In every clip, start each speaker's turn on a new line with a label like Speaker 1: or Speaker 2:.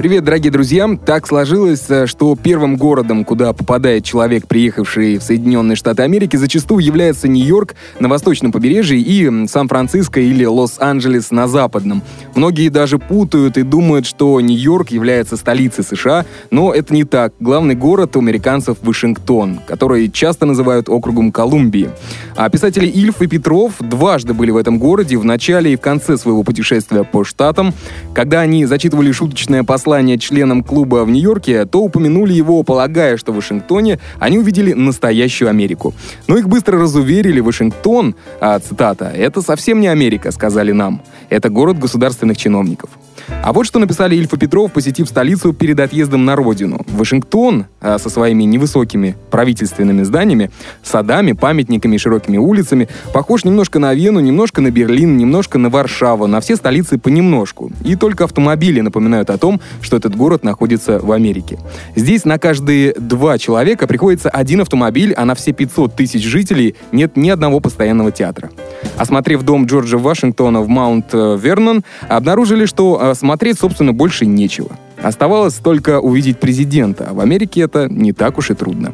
Speaker 1: Привет, дорогие друзья! Так сложилось, э, что первым городом, куда попадает человек, приехавший в Соединенные Штаты Америки, зачастую является Нью-Йорк на восточном побережье и Сан-Франциско или Лос-Анджелес на западном. Многие даже путают и думают, что Нью-Йорк является столицей США, но это не так. Главный город у американцев Вашингтон, который часто называют округом Колумбии. А писатели Ильф и Петров дважды были в этом городе в начале и в конце своего путешествия по штатам. Когда они зачитывали шуточное послание послание членам клуба в Нью-Йорке, то упомянули его, полагая, что в Вашингтоне они увидели настоящую Америку. Но их быстро разуверили, Вашингтон, а, цитата, «это совсем не Америка», сказали нам. Это город государственных чиновников. А вот что написали Ильф и Петров, посетив столицу перед отъездом на родину. Вашингтон а, со своими невысокими правительственными зданиями, садами, памятниками широкими улицами похож немножко на Вену, немножко на Берлин, немножко на Варшаву, на все столицы понемножку. И только автомобили напоминают о том, что этот город находится в Америке. Здесь на каждые два человека приходится один автомобиль, а на все 500 тысяч жителей нет ни одного постоянного театра. Осмотрев дом Джорджа Вашингтона в Маунт-Вернон, обнаружили, что а, смотреть, собственно, больше нечего. Оставалось только увидеть президента, а в Америке это не так уж и трудно.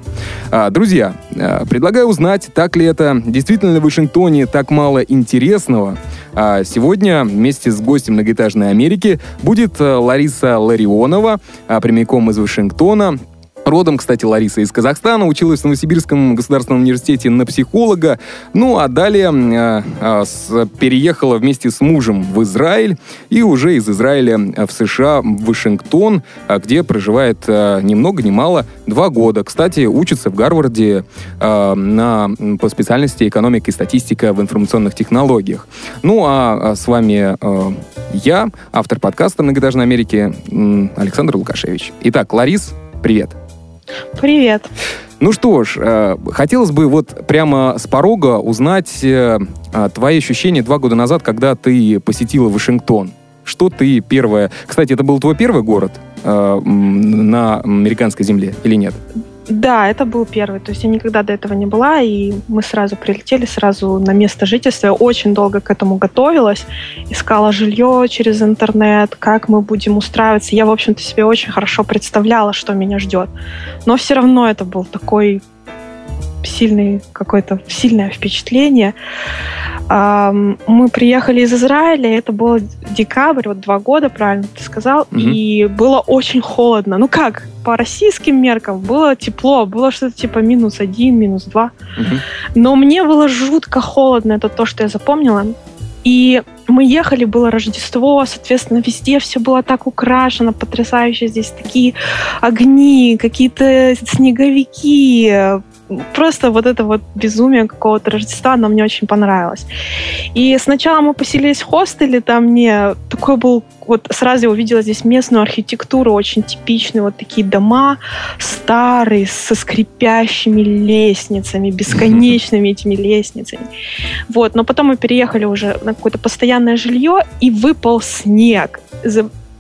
Speaker 1: А, друзья, а, предлагаю узнать, так ли это, действительно ли в Вашингтоне так мало интересного. А сегодня вместе с гостем многоэтажной Америки будет Лариса Ларионова, а, прямиком из Вашингтона, Родом, кстати, Лариса из Казахстана, училась в Новосибирском государственном университете на психолога. Ну, а далее э, э, с, переехала вместе с мужем в Израиль и уже из Израиля в США, в Вашингтон, где проживает э, ни много ни мало два года. Кстати, учится в Гарварде э, на, по специальности экономика и статистика в информационных технологиях. Ну, а, а с вами э, я, автор подкаста «Многоэтажной Америки» Александр Лукашевич. Итак, Ларис, привет.
Speaker 2: Привет.
Speaker 1: Ну что ж, э, хотелось бы вот прямо с порога узнать э, а, твои ощущения два года назад, когда ты посетила Вашингтон. Что ты первое... Кстати, это был твой первый город э, на американской земле или нет?
Speaker 2: Да, это был первый. То есть я никогда до этого не была, и мы сразу прилетели, сразу на место жительства. Я очень долго к этому готовилась, искала жилье через интернет, как мы будем устраиваться. Я, в общем-то, себе очень хорошо представляла, что меня ждет. Но все равно это был такой сильный какое-то сильное впечатление. Мы приехали из Израиля, это был декабрь, вот два года, правильно ты сказал, угу. и было очень холодно. Ну как, по российским меркам было тепло, было что-то типа минус один, минус два. Угу. Но мне было жутко холодно, это то, что я запомнила. И мы ехали, было Рождество, соответственно, везде все было так украшено, потрясающе. Здесь такие огни, какие-то снеговики, просто вот это вот безумие какого-то Рождества нам мне очень понравилось. И сначала мы поселились в хостеле, там мне такой был вот сразу я увидела здесь местную архитектуру, очень типичную, вот такие дома старые, со скрипящими лестницами, бесконечными этими лестницами. Вот, но потом мы переехали уже на какое-то постоянное жилье, и выпал снег.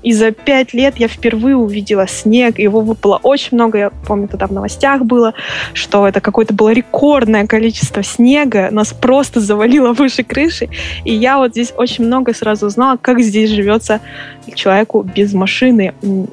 Speaker 2: И за пять лет я впервые увидела снег, его выпало очень много. Я помню, тогда в новостях было, что это какое-то было рекордное количество снега. Нас просто завалило выше крыши. И я вот здесь очень много сразу узнала, как здесь живется человеку без машины в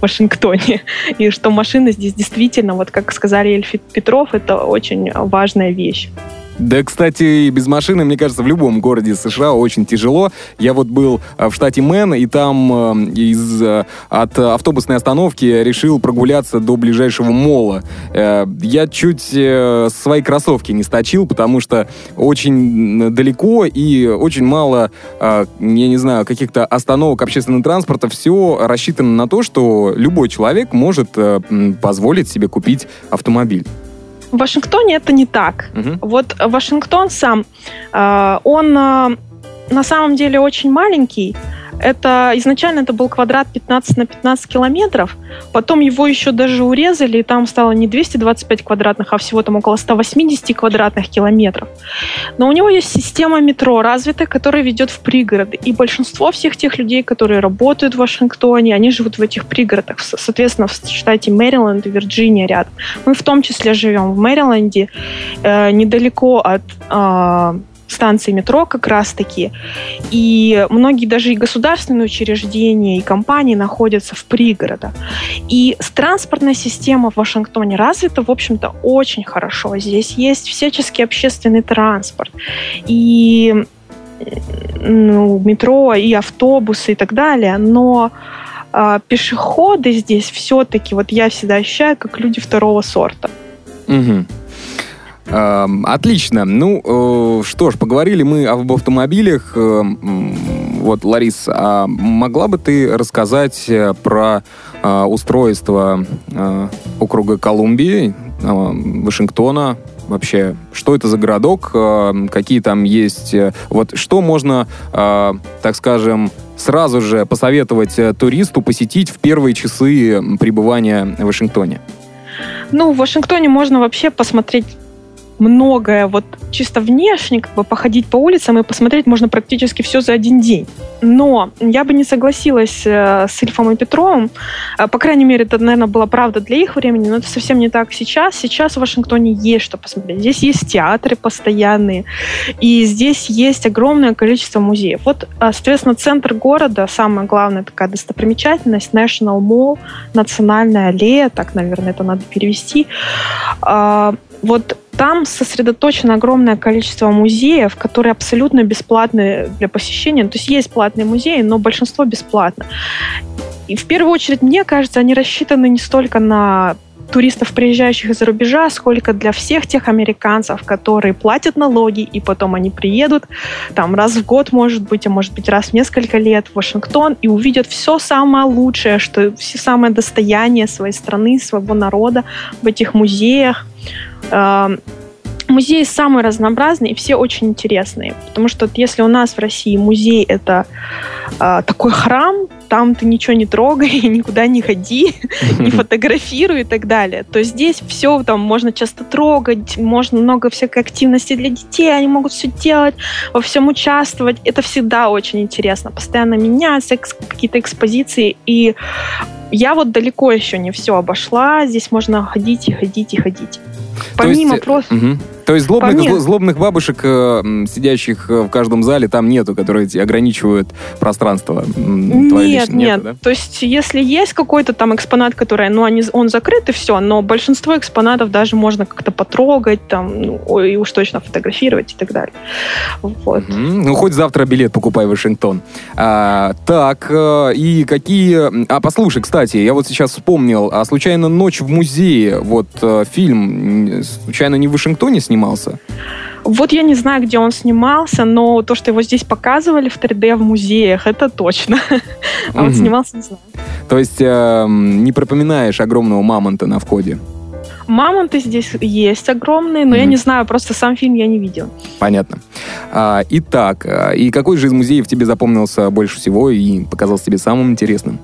Speaker 2: Вашингтоне. И что машина здесь действительно, вот как сказали Эльфи Петров, это очень важная вещь.
Speaker 1: Да, кстати, без машины, мне кажется, в любом городе США очень тяжело. Я вот был э, в штате Мэн, и там э, из, э, от автобусной остановки решил прогуляться до ближайшего мола. Я чуть свои кроссовки не сточил, потому что очень далеко и очень мало, я не знаю, каких-то остановок общественного транспорта. Все рассчитано на то, что любой человек может позволить себе купить автомобиль.
Speaker 2: В Вашингтоне это не так. Угу. Вот Вашингтон сам, э, он э, на самом деле очень маленький. Это изначально это был квадрат 15 на 15 километров, потом его еще даже урезали, и там стало не 225 квадратных, а всего там около 180 квадратных километров. Но у него есть система метро развитая, которая ведет в пригороды. И большинство всех тех людей, которые работают в Вашингтоне, они живут в этих пригородах, соответственно, в штате Мэриленд и Вирджиния рядом. Мы в том числе живем в Мэриленде, э, недалеко от э, станции метро как раз-таки. И многие даже и государственные учреждения, и компании находятся в пригородах. И транспортная система в Вашингтоне развита, в общем-то, очень хорошо. Здесь есть всяческий общественный транспорт. И ну, метро, и автобусы, и так далее. Но э, пешеходы здесь все-таки, вот я всегда ощущаю, как люди второго сорта.
Speaker 1: Угу. Отлично. Ну, э, что ж, поговорили мы об автомобилях. Э, вот, Ларис, а могла бы ты рассказать э, про устройство округа Колумбии, Вашингтона, вообще, что это за городок, какие там есть, вот что можно, так скажем, сразу же посоветовать туристу посетить в первые часы пребывания в Вашингтоне?
Speaker 2: Ну, в Вашингтоне можно вообще посмотреть многое вот чисто внешне, как бы походить по улицам и посмотреть можно практически все за один день. Но я бы не согласилась э, с Ильфом и Петровым. Э, по крайней мере, это, наверное, была правда для их времени, но это совсем не так сейчас. Сейчас в Вашингтоне есть что посмотреть. Здесь есть театры постоянные, и здесь есть огромное количество музеев. Вот, э, соответственно, центр города, самая главная такая достопримечательность, National Mall, Национальная аллея, так, наверное, это надо перевести. Вот там сосредоточено огромное количество музеев, которые абсолютно бесплатны для посещения. То есть есть платные музеи, но большинство бесплатно. И в первую очередь, мне кажется, они рассчитаны не столько на туристов, приезжающих из-за рубежа, сколько для всех тех американцев, которые платят налоги, и потом они приедут там раз в год, может быть, а может быть раз в несколько лет в Вашингтон и увидят все самое лучшее, что все самое достояние своей страны, своего народа в этих музеях. Эм, музеи самые разнообразные и все очень интересные. Потому что вот если у нас в России музей это э, такой храм, там ты ничего не трогай, никуда не ходи, не фотографируй и так далее, то здесь все там можно часто трогать, можно много всякой активности для детей, они могут все делать, во всем участвовать. Это всегда очень интересно. Постоянно меняются какие-то экспозиции. И я вот далеко еще не все обошла. Здесь можно ходить и ходить и ходить. Помимо
Speaker 1: есть, просто... Угу. То есть злобных, Помимо... злобных бабушек, э, сидящих э, в каждом зале, там нету, которые ограничивают пространство
Speaker 2: Нет, нет. Нету, да? То есть если есть какой-то там экспонат, который, ну, они, он закрыт и все, но большинство экспонатов даже можно как-то потрогать, там, ну, и уж точно фотографировать и так далее. Вот. Угу.
Speaker 1: Ну, хоть завтра билет покупай в Вашингтон. А, так, э, и какие... А, послушай, кстати, я вот сейчас вспомнил, а случайно «Ночь в музее», вот фильм, случайно не в Вашингтоне снимался?
Speaker 2: Вот я не знаю, где он снимался, но то, что его здесь показывали в 3D в музеях, это точно. А он снимался, не знаю.
Speaker 1: То есть эм, не пропоминаешь огромного мамонта на входе?
Speaker 2: Мамонты здесь есть огромные, но mm-hmm. я не знаю, просто сам фильм я не видел.
Speaker 1: Понятно. А, итак, а, и какой же из музеев тебе запомнился больше всего и показался тебе самым интересным?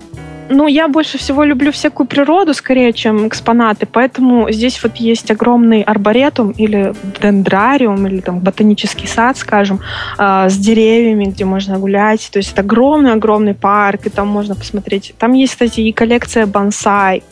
Speaker 2: Ну, я больше всего люблю всякую природу, скорее, чем экспонаты, поэтому здесь вот есть огромный арборетум или дендрариум, или там ботанический сад, скажем, э, с деревьями, где можно гулять. То есть это огромный-огромный парк, и там можно посмотреть. Там есть, кстати, и коллекция бонсай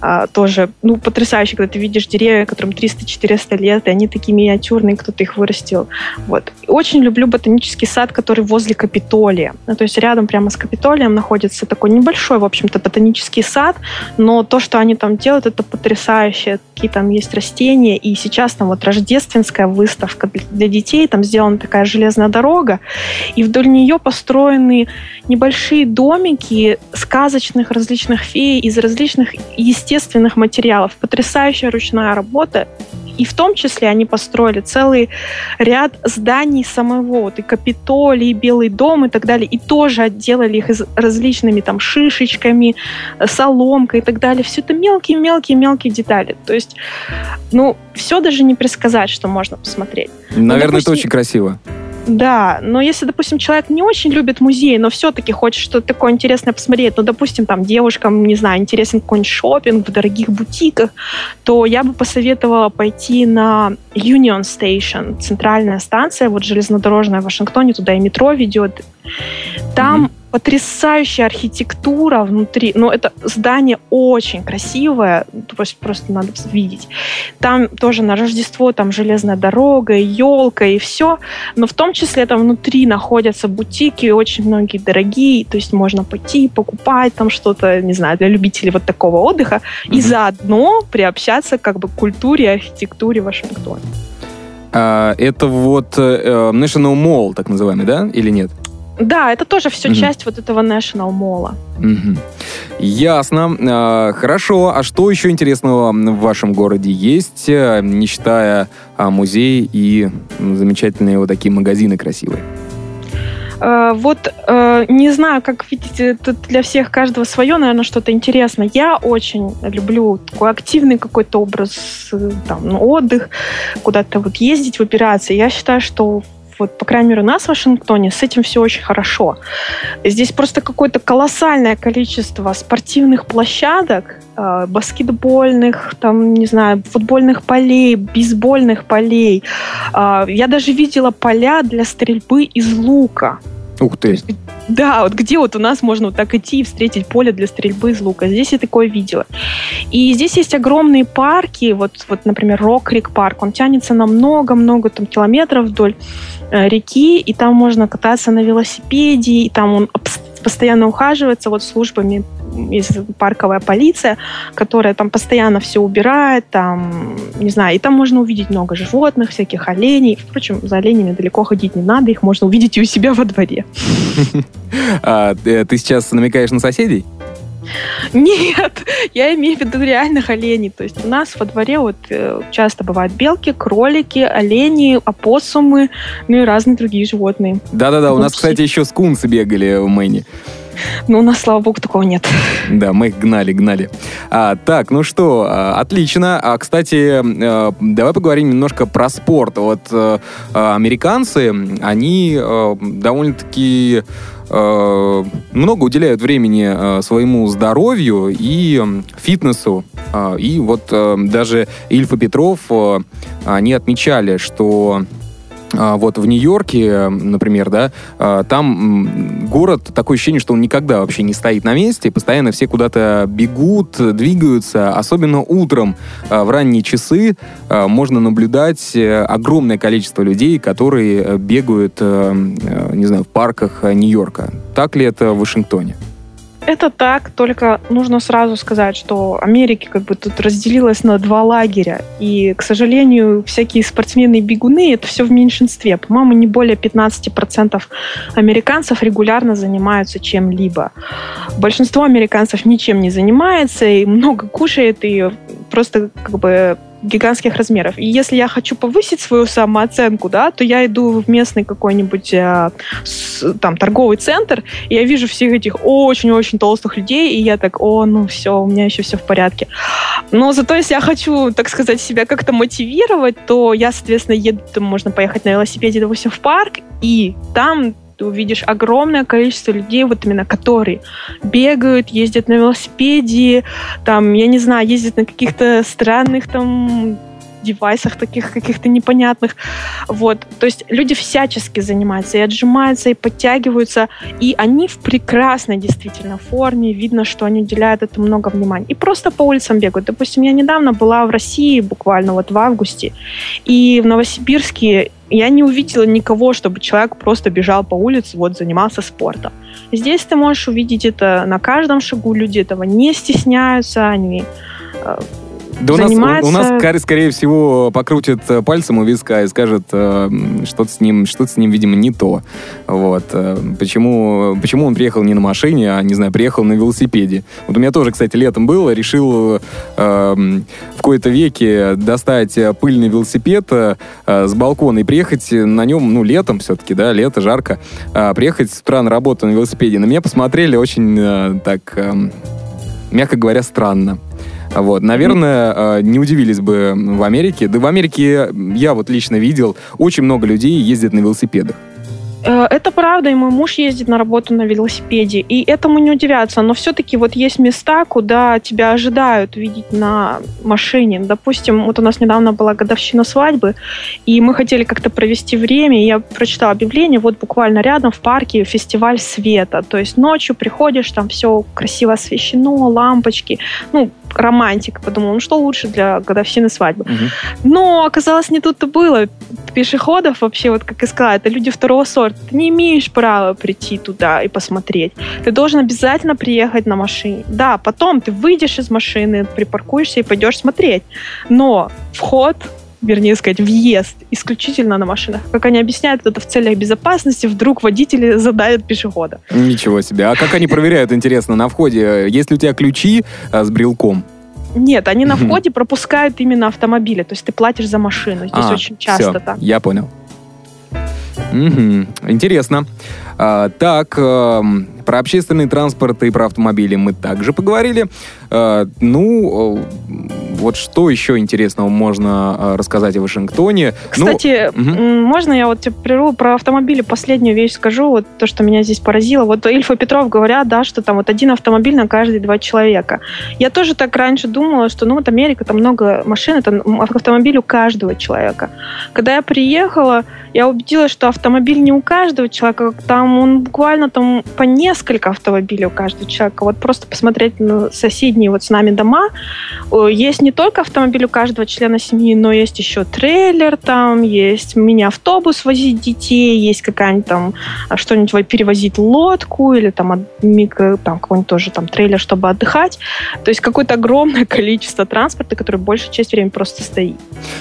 Speaker 2: а, тоже, ну, потрясающе, когда ты видишь деревья, которым 300-400 лет, и они такие миниатюрные, кто-то их вырастил. Вот. Очень люблю ботанический сад, который возле Капитолия. Ну, то есть рядом прямо с Капитолием находится такой небольшой, в общем-то, ботанический сад, но то, что они там делают, это потрясающе. Какие там есть растения, и сейчас там вот рождественская выставка для детей, там сделана такая железная дорога, и вдоль нее построены небольшие домики сказочных различных фей из различных естественных естественных материалов. Потрясающая ручная работа. И в том числе они построили целый ряд зданий самого, вот и Капитолий, и Белый дом и так далее, и тоже отделали их из различными там шишечками, соломкой и так далее. Все это мелкие-мелкие-мелкие детали. То есть, ну, все даже не предсказать, что можно посмотреть.
Speaker 1: Наверное, ну, допустим, это очень красиво.
Speaker 2: Да, но если, допустим, человек не очень любит музей, но все-таки хочет что-то такое интересное посмотреть, ну, допустим, там девушкам, не знаю, интересен какой-нибудь шопинг в дорогих бутиках, то я бы посоветовала пойти на Union Station, центральная станция, вот железнодорожная в Вашингтоне, туда и метро ведет. Там mm-hmm потрясающая архитектура внутри. Ну, это здание очень красивое, просто, просто надо видеть. Там тоже на Рождество там железная дорога, елка и все. Но в том числе там внутри находятся бутики, очень многие дорогие, то есть можно пойти покупать там что-то, не знаю, для любителей вот такого отдыха mm-hmm. и заодно приобщаться как бы к культуре и архитектуре Вашингтона.
Speaker 1: А, это вот э, National Mall, так называемый, да, или нет?
Speaker 2: Да, это тоже все mm часть вот этого National Mall.
Speaker 1: mm Ясно. А, хорошо. А что еще интересного в вашем городе есть, э, не считая а, музей и замечательные вот такие магазины красивые?
Speaker 2: Uh, вот uh, не знаю, как видите, тут для всех каждого свое, наверное, что-то интересное. Я очень люблю такой активный какой-то образ, э, там, ну, отдых, куда-то вот ездить, выбираться. Я считаю, что вот, по крайней мере, у нас в Вашингтоне с этим все очень хорошо. Здесь просто какое-то колоссальное количество спортивных площадок, э, баскетбольных, там, не знаю, футбольных полей, бейсбольных полей. Э, я даже видела поля для стрельбы из лука.
Speaker 1: Ух ты.
Speaker 2: Да, вот где вот у нас можно вот так идти и встретить поле для стрельбы из лука. Здесь я такое видела. И здесь есть огромные парки, вот, вот например, Рок-Крик парк. Он тянется на много-много там километров вдоль э, реки, и там можно кататься на велосипеде, и там он постоянно ухаживается вот службами есть парковая полиция, которая там постоянно все убирает, там, не знаю, и там можно увидеть много животных, всяких оленей. Впрочем, за оленями далеко ходить не надо, их можно увидеть и у себя во дворе.
Speaker 1: А, ты сейчас намекаешь на соседей?
Speaker 2: Нет, я имею в виду реальных оленей. То есть у нас во дворе вот э, часто бывают белки, кролики, олени, опоссумы, ну и разные другие животные.
Speaker 1: Да-да-да, у нас, кстати, еще скунсы бегали в Мэне.
Speaker 2: Ну, у нас, слава богу, такого нет.
Speaker 1: Да, мы их гнали, гнали. А, так, ну что, а, отлично. А, кстати, а, давай поговорим немножко про спорт. Вот а, американцы, они а, довольно-таки много уделяют времени своему здоровью и фитнесу. И вот даже Ильфа Петров, они отмечали, что а, вот в Нью-Йорке, например, да, а, там город, такое ощущение, что он никогда вообще не стоит на месте, постоянно все куда-то бегут, двигаются, особенно утром а, в ранние часы можно наблюдать э, огромное количество людей, которые э, бегают, э, не знаю, в парках Нью-Йорка. Так ли это в Вашингтоне?
Speaker 2: Это так, только нужно сразу сказать, что Америка как бы тут разделилась на два лагеря. И, к сожалению, всякие спортсмены и бегуны — это все в меньшинстве. По-моему, не более 15% американцев регулярно занимаются чем-либо. Большинство американцев ничем не занимается и много кушает, и просто как бы гигантских размеров. И если я хочу повысить свою самооценку, да, то я иду в местный какой-нибудь э, с, там торговый центр, и я вижу всех этих очень-очень толстых людей, и я так, о, ну все, у меня еще все в порядке. Но зато если я хочу, так сказать, себя как-то мотивировать, то я, соответственно, еду, там можно поехать на велосипеде, допустим, в парк, и там ты увидишь огромное количество людей, вот именно которые бегают, ездят на велосипеде, там, я не знаю, ездят на каких-то странных там девайсах таких каких-то непонятных. Вот. То есть люди всячески занимаются и отжимаются, и подтягиваются, и они в прекрасной действительно форме. Видно, что они уделяют этому много внимания. И просто по улицам бегают. Допустим, я недавно была в России, буквально вот в августе, и в Новосибирске я не увидела никого, чтобы человек просто бежал по улице, вот занимался спортом. Здесь ты можешь увидеть это на каждом шагу. Люди этого не стесняются, они э,
Speaker 1: да занимается... у нас, у нас, скорее всего, покрутит э, пальцем у виска и скажет, э, что-то с ним, что-то с ним, видимо, не то. Вот. Э, почему, почему он приехал не на машине, а, не знаю, приехал на велосипеде. Вот у меня тоже, кстати, летом было, решил э, в какой-то веке достать пыльный велосипед э, с балкона и приехать на нем, ну, летом все-таки, да, лето, жарко, э, приехать с утра на работу на велосипеде. На меня посмотрели очень э, так, э, мягко говоря, странно. Вот, наверное, э, не удивились бы в Америке. Да в Америке я вот лично видел, очень много людей ездят на велосипедах.
Speaker 2: Э, это правда, и мой муж ездит на работу на велосипеде, и этому не удивляться, но все-таки вот есть места, куда тебя ожидают видеть на машине. Допустим, вот у нас недавно была годовщина свадьбы, и мы хотели как-то провести время, и я прочитала объявление, вот буквально рядом в парке фестиваль света, то есть ночью приходишь, там все красиво освещено, лампочки, ну, романтик. Подумала, ну что лучше для годовщины свадьбы. Угу. Но оказалось, не тут-то было. Пешеходов вообще, вот как и сказала, это люди второго сорта. Ты не имеешь права прийти туда и посмотреть. Ты должен обязательно приехать на машине. Да, потом ты выйдешь из машины, припаркуешься и пойдешь смотреть. Но вход вернее сказать, въезд исключительно на машинах. Как они объясняют, это в целях безопасности, вдруг водители задавят пешехода.
Speaker 1: Ничего себе. А как они проверяют, интересно, на входе? Есть ли у тебя ключи а, с брелком?
Speaker 2: Нет, они на входе пропускают именно автомобили, то есть ты платишь за машину. Здесь а, очень часто все, так.
Speaker 1: Я понял. Угу, интересно. А, так, а, про общественный транспорт и про автомобили мы также поговорили. А, ну, вот что еще интересного можно а, рассказать о Вашингтоне?
Speaker 2: Ну, Кстати, ну, угу. можно я вот тебе прерву про автомобили последнюю вещь скажу, вот то, что меня здесь поразило. Вот Ильф и Петров говорят, да, что там вот один автомобиль на каждые два человека. Я тоже так раньше думала, что ну вот Америка, там много машин, это автомобиль у каждого человека. Когда я приехала, я убедилась, что автомобиль не у каждого человека, там он буквально там по несколько автомобилей у каждого человека. Вот просто посмотреть на соседние вот с нами дома, есть не только автомобиль у каждого члена семьи, но есть еще трейлер там, есть мини-автобус возить детей, есть какая-нибудь там а, что-нибудь перевозить лодку или там, микро, там какой-нибудь тоже там трейлер, чтобы отдыхать. То есть какое-то огромное количество транспорта, который большую часть времени просто стоит.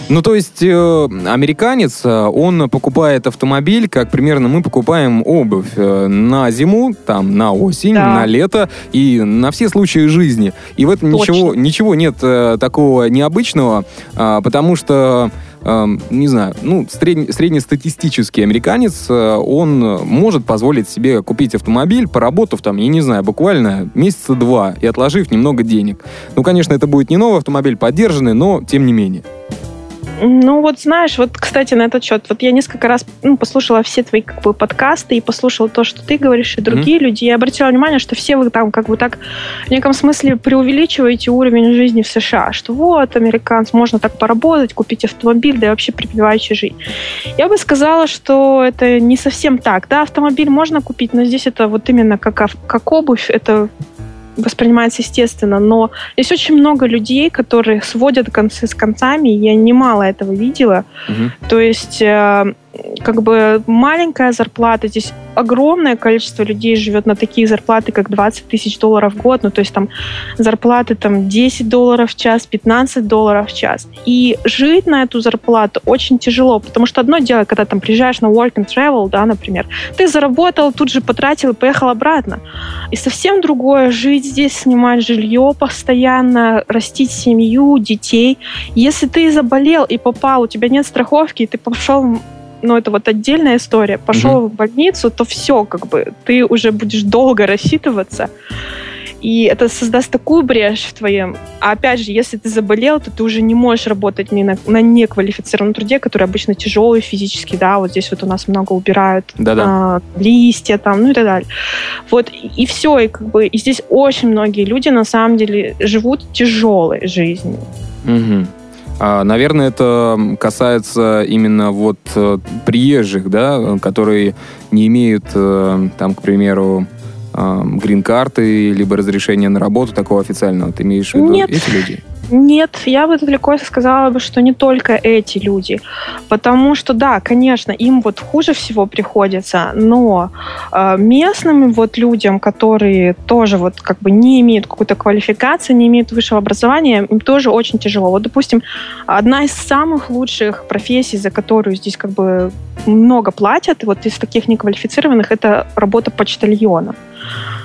Speaker 1: Ну, то есть э, американец, э, он покупает автомобиль, как примерно мы покупаем обувь э, на зиму, там, на осень, да. на лето и на все случаи жизни. И в этом ничего, ничего нет э, такого необычного, а, потому что не знаю, ну, средне, среднестатистический американец, э, он может позволить себе купить автомобиль, поработав там, я не знаю, буквально месяца два и отложив немного денег. Ну, конечно, это будет не новый автомобиль, поддержанный, но тем не менее.
Speaker 2: Ну вот знаешь, вот, кстати, на этот счет, вот я несколько раз ну, послушала все твои как бы подкасты и послушала то, что ты говоришь, и другие mm-hmm. люди, и обратила внимание, что все вы там как бы так в неком смысле преувеличиваете уровень жизни в США, что вот, американцы, можно так поработать, купить автомобиль, да и вообще припеваючи жить. Я бы сказала, что это не совсем так. Да, автомобиль можно купить, но здесь это вот именно как, как обувь, это воспринимается естественно, но есть очень много людей, которые сводят концы с концами, я немало этого видела. Угу. То есть э, как бы маленькая зарплата, здесь огромное количество людей живет на такие зарплаты, как 20 тысяч долларов в год, ну то есть там зарплаты там 10 долларов в час, 15 долларов в час. И жить на эту зарплату очень тяжело, потому что одно дело, когда там приезжаешь на work and travel, да, например, ты заработал, тут же потратил и поехал обратно. И совсем другое жить здесь, снимать жилье постоянно, растить семью, детей. Если ты заболел и попал, у тебя нет страховки, и ты пошел ну, это вот отдельная история. Пошел угу. в больницу, то все, как бы, ты уже будешь долго рассчитываться. И это создаст такую брешь в твоем. А опять же, если ты заболел, то ты уже не можешь работать не на, на неквалифицированном труде, который обычно тяжелый физически, да, вот здесь вот у нас много убирают а, листья там, ну и так далее. Вот, и, и все, и как бы, и здесь очень многие люди на самом деле живут тяжелой жизнью.
Speaker 1: Угу. А, наверное, это касается именно вот э, приезжих, да, которые не имеют, э, там, к примеру, э, грин-карты, либо разрешения на работу такого официального. Ты имеешь в виду
Speaker 2: Нет.
Speaker 1: эти люди?
Speaker 2: Нет, я бы далеко сказала бы, что не только эти люди. Потому что, да, конечно, им вот хуже всего приходится, но э, местным вот людям, которые тоже вот как бы не имеют какой-то квалификации, не имеют высшего образования, им тоже очень тяжело. Вот, допустим, одна из самых лучших профессий, за которую здесь как бы много платят, вот из таких неквалифицированных, это работа почтальона.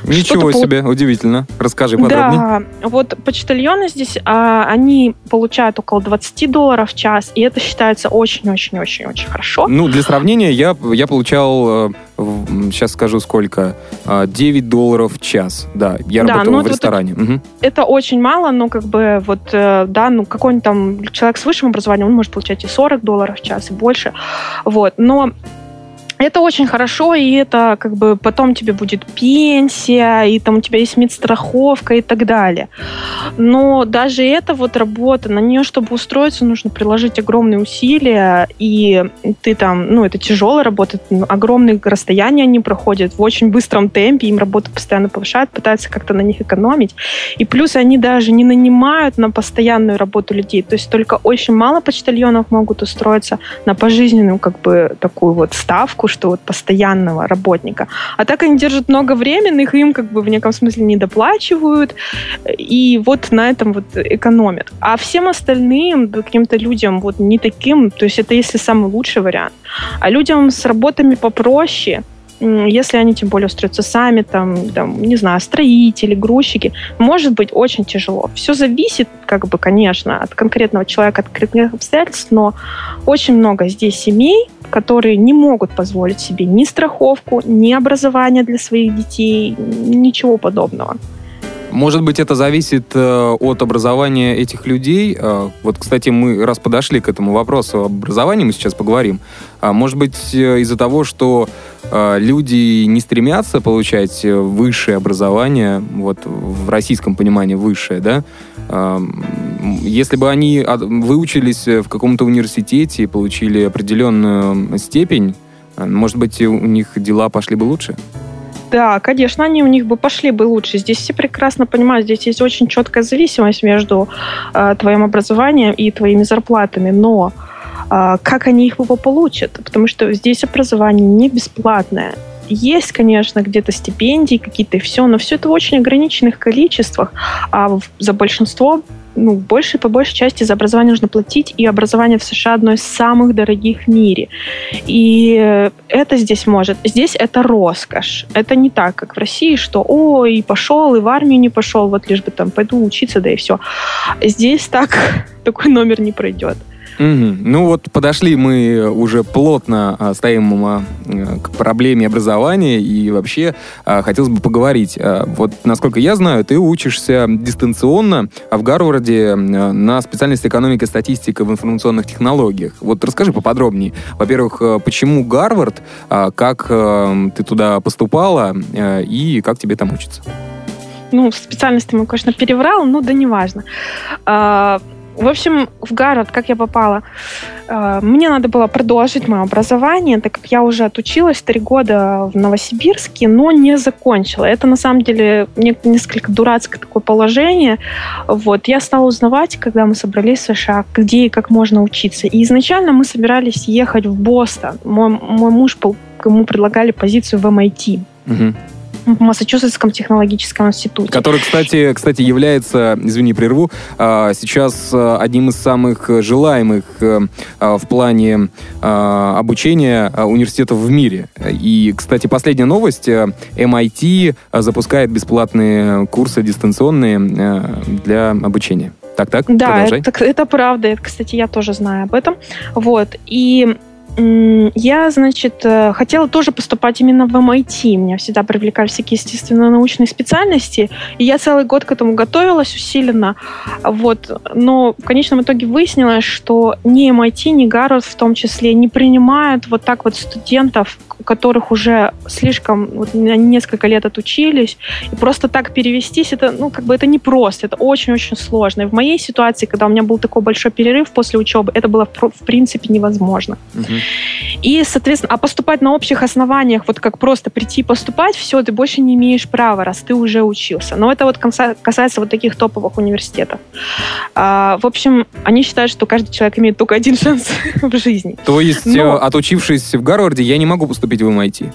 Speaker 1: Ничего себе, по... удивительно. Расскажи подробнее.
Speaker 2: Да, вот почтальоны здесь, а, они получают около 20 долларов в час, и это считается очень-очень-очень-очень хорошо.
Speaker 1: Ну, для сравнения, я, я получал, сейчас э, скажу сколько, 9 а, долларов в час. Да, я да, работал ну, в ресторане.
Speaker 2: Это, угу. это очень мало, но как бы вот, э, да, ну какой-нибудь там человек с высшим образованием, он может получать и 40 долларов в час, и больше. Вот, но это очень хорошо, и это как бы потом тебе будет пенсия, и там у тебя есть медстраховка и так далее. Но даже эта вот работа, на нее, чтобы устроиться, нужно приложить огромные усилия, и ты там, ну, это тяжелая работа, огромные расстояния они проходят в очень быстром темпе, им работу постоянно повышают, пытаются как-то на них экономить. И плюс они даже не нанимают на постоянную работу людей, то есть только очень мало почтальонов могут устроиться на пожизненную как бы такую вот ставку, что вот постоянного работника. А так они держат много временных, им как бы в неком смысле не доплачивают, и вот на этом вот экономят. А всем остальным, каким-то людям вот не таким, то есть это если самый лучший вариант. А людям с работами попроще, если они тем более устроятся сами, там, там, не знаю, строители, грузчики, может быть очень тяжело. Все зависит, как бы, конечно, от конкретного человека, от конкретных обстоятельств, но очень много здесь семей, которые не могут позволить себе ни страховку, ни образование для своих детей, ничего подобного.
Speaker 1: Может быть, это зависит э, от образования этих людей. Э, вот, кстати, мы раз подошли к этому вопросу образования, мы сейчас поговорим. А может быть, э, из-за того, что люди не стремятся получать высшее образование, вот в российском понимании высшее, да? Э, если бы они выучились в каком-то университете и получили определенную степень, может быть, у них дела пошли бы лучше?
Speaker 2: Да, конечно, они у них бы пошли бы лучше. Здесь все прекрасно понимают, здесь есть очень четкая зависимость между э, твоим образованием и твоими зарплатами, но э, как они их бы получат? Потому что здесь образование не бесплатное. Есть, конечно, где-то стипендии какие-то все, но все это в очень ограниченных количествах, а за большинство ну, больше по большей части за образование нужно платить, и образование в США одно из самых дорогих в мире. И это здесь может. Здесь это роскошь. Это не так, как в России, что ой, пошел, и в армию не пошел, вот лишь бы там пойду учиться, да и все. Здесь так такой номер не пройдет.
Speaker 1: Угу. Ну вот подошли мы уже плотно а, стоим а, к проблеме образования и вообще а, хотелось бы поговорить. Вот насколько я знаю, ты учишься дистанционно в Гарварде на специальности экономика и статистика в информационных технологиях. Вот расскажи поподробнее. Во-первых, почему Гарвард, как ты туда поступала и как тебе там учиться?
Speaker 2: Ну, специальности мы, конечно, переврал, но да неважно. В общем, в Гарвард, как я попала, э, мне надо было продолжить мое образование, так как я уже отучилась три года в Новосибирске, но не закончила. Это на самом деле несколько дурацкое такое положение. Вот. Я стала узнавать, когда мы собрались в США, где и как можно учиться. И изначально мы собирались ехать в Бостон. Мой, мой муж, ему предлагали позицию в MIT. Угу в Массачусетском технологическом институте.
Speaker 1: Который, кстати, кстати, является, извини, прерву, а, сейчас а, одним из самых желаемых э, а, в плане обучения университетов в мире. И, кстати, последняя новость. MIT запускает бесплатные курсы дистанционные для обучения. Так, так,
Speaker 2: Да, это, это правда. Кстати, я тоже знаю об этом. Вот. И я, значит, э, хотела тоже поступать именно в MIT. Меня всегда привлекали всякие естественно-научные специальности. И я целый год к этому готовилась усиленно. Вот. Но в конечном итоге выяснилось, что ни MIT, ни Гарвард в том числе не принимают вот так вот студентов, которых уже слишком, вот, несколько лет отучились. И просто так перевестись, это, ну, как бы это не просто, это очень-очень сложно. И в моей ситуации, когда у меня был такой большой перерыв после учебы, это было в принципе невозможно. Угу. И, соответственно, а поступать на общих основаниях, вот как просто прийти поступать, все, ты больше не имеешь права, раз ты уже учился. Но это вот касается вот таких топовых университетов. А, в общем, они считают, что каждый человек имеет только один шанс в жизни.
Speaker 1: То есть, Но... Э, отучившись в Гарварде, я не могу поступить в MIT?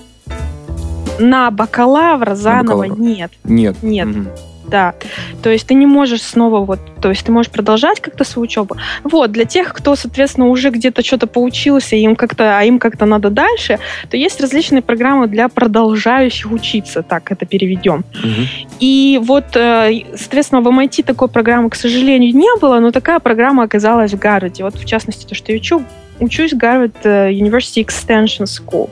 Speaker 2: На бакалавра заново на бакалавра. нет.
Speaker 1: Нет.
Speaker 2: Нет. Угу. Да. То есть ты не можешь снова вот, то есть ты можешь продолжать как-то свою учебу. Вот, для тех, кто, соответственно, уже где-то что-то поучился, им как-то, а им как-то надо дальше, то есть различные программы для продолжающих учиться, так это переведем. Угу. И вот, э, соответственно, в MIT такой программы, к сожалению, не было, но такая программа оказалась в Гарварде. Вот, в частности, то, что я учу, учусь в Гарвард э, University Extension School.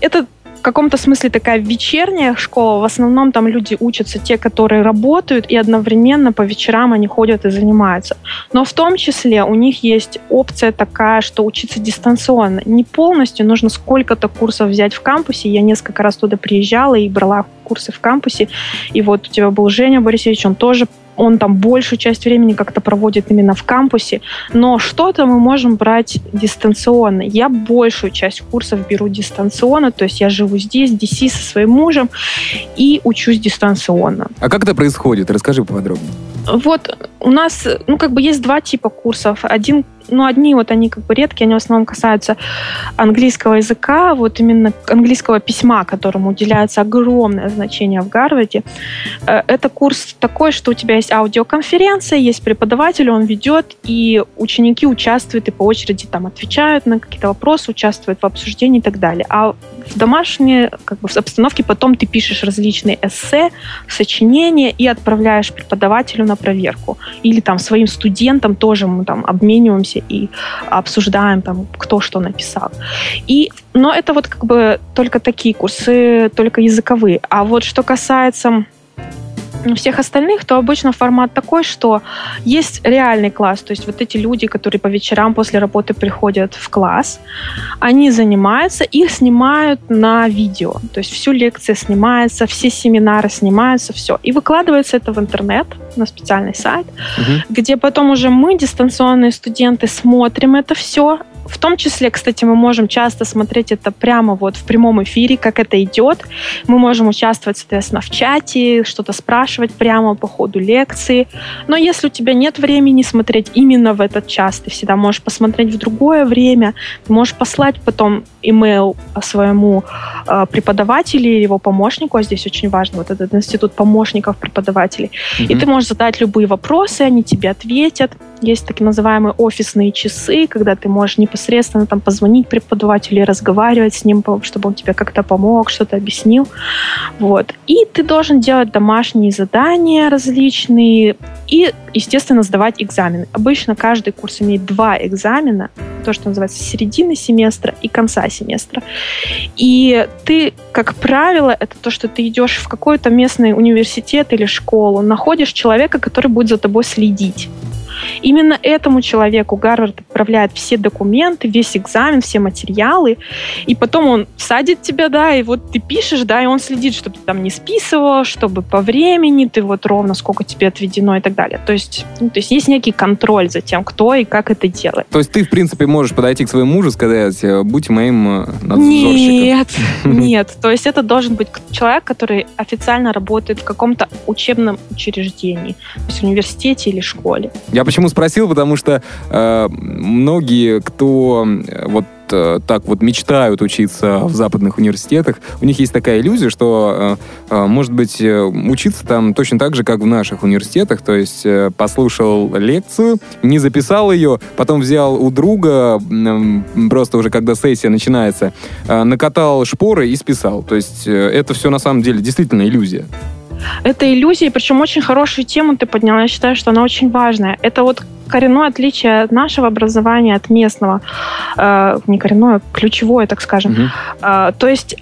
Speaker 2: Это каком-то смысле такая вечерняя школа. В основном там люди учатся те, которые работают, и одновременно по вечерам они ходят и занимаются. Но в том числе у них есть опция такая, что учиться дистанционно. Не полностью, нужно сколько-то курсов взять в кампусе. Я несколько раз туда приезжала и брала курсы в кампусе. И вот у тебя был Женя Борисович, он тоже он там большую часть времени как-то проводит именно в кампусе, но что-то мы можем брать дистанционно. Я большую часть курсов беру дистанционно, то есть я живу здесь, в DC со своим мужем и учусь дистанционно.
Speaker 1: А как это происходит? Расскажи поподробнее.
Speaker 2: Вот у нас, ну, как бы есть два типа курсов. Один ну, одни вот они как бы редкие, они в основном касаются английского языка, вот именно английского письма, которому уделяется огромное значение в Гарварде. Э, это курс такой, что у тебя есть аудиоконференция, есть преподаватель, он ведет, и ученики участвуют и по очереди там отвечают на какие-то вопросы, участвуют в обсуждении и так далее. А в домашней как бы, в обстановке потом ты пишешь различные эссе, сочинения и отправляешь преподавателю на проверку. Или там своим студентам тоже мы там обмениваемся и обсуждаем, там, кто что написал. И, но это вот как бы только такие курсы, только языковые. А вот что касается всех остальных, то обычно формат такой, что есть реальный класс, то есть вот эти люди, которые по вечерам после работы приходят в класс, они занимаются, их снимают на видео, то есть всю лекцию снимается, все семинары снимаются, все. И выкладывается это в интернет, на специальный сайт, угу. где потом уже мы, дистанционные студенты, смотрим это все, в том числе, кстати, мы можем часто смотреть это прямо вот в прямом эфире, как это идет. Мы можем участвовать, соответственно, в чате, что-то спрашивать прямо по ходу лекции. Но если у тебя нет времени смотреть именно в этот час, ты всегда можешь посмотреть в другое время, ты можешь послать потом имейл своему э, преподавателю или его помощнику, а здесь очень важно вот этот институт помощников преподавателей. Mm-hmm. И ты можешь задать любые вопросы, они тебе ответят. Есть так называемые офисные часы, когда ты можешь непосредственно там позвонить преподавателю и разговаривать с ним, чтобы он тебе как-то помог, что-то объяснил. Вот. И ты должен делать домашние задания различные и, естественно, сдавать экзамены. Обычно каждый курс имеет два экзамена, то, что называется середины семестра и конца семестра. И ты, как правило, это то, что ты идешь в какой-то местный университет или школу, находишь человека, который будет за тобой следить. Именно этому человеку Гарвард отправляет все документы, весь экзамен, все материалы, и потом он садит тебя, да, и вот ты пишешь, да, и он следит, чтобы ты там не списывал, чтобы по времени ты вот ровно сколько тебе отведено и так далее. То есть, ну, то есть есть некий контроль за тем, кто и как это делает.
Speaker 1: То есть ты, в принципе, можешь подойти к своему мужу и сказать, «Э, будь моим э, надзорщиком.
Speaker 2: Нет, нет. То есть это должен быть человек, который официально работает в каком-то учебном учреждении, то есть в университете или школе.
Speaker 1: Я почему спросил? Потому что э, многие, кто э, вот э, так вот мечтают учиться в западных университетах, у них есть такая иллюзия, что, э, э может быть, э, учиться там точно так же, как в наших университетах, то есть э, послушал лекцию, не записал ее, потом взял у друга, э, просто уже когда сессия начинается, э, накатал шпоры и списал. То есть э, это все на самом деле действительно иллюзия.
Speaker 2: Это иллюзия, причем очень хорошую тему ты подняла. Я считаю, что она очень важная. Это вот коренное отличие от нашего образования, от местного. Э, не коренное, ключевое, так скажем. Угу. Э, то есть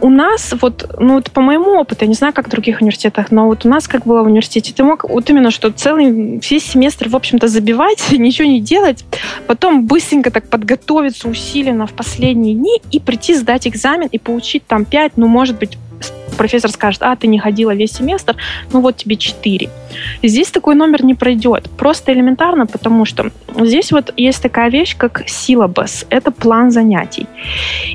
Speaker 2: у нас, вот, ну, вот по моему опыту, я не знаю, как в других университетах, но вот у нас, как было в университете, ты мог вот именно, что целый, все семестр, в общем-то, забивать, ничего не делать, потом быстренько так подготовиться усиленно в последние дни и прийти сдать экзамен и получить там 5, ну, может быть, профессор скажет, а, ты не ходила весь семестр, ну вот тебе 4. Здесь такой номер не пройдет. Просто элементарно, потому что здесь вот есть такая вещь, как силабус. Это план занятий.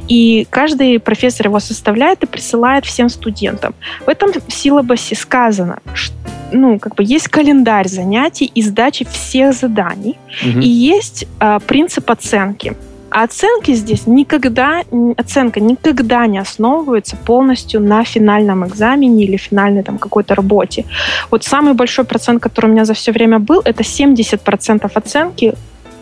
Speaker 2: И каждый профессор его составляет и присылает всем студентам. В этом силабусе сказано, что ну, как бы есть календарь занятий и сдачи всех заданий, угу. и есть э, принцип оценки. А оценки здесь никогда, оценка никогда не основывается полностью на финальном экзамене или финальной там какой-то работе. Вот самый большой процент, который у меня за все время был, это 70% оценки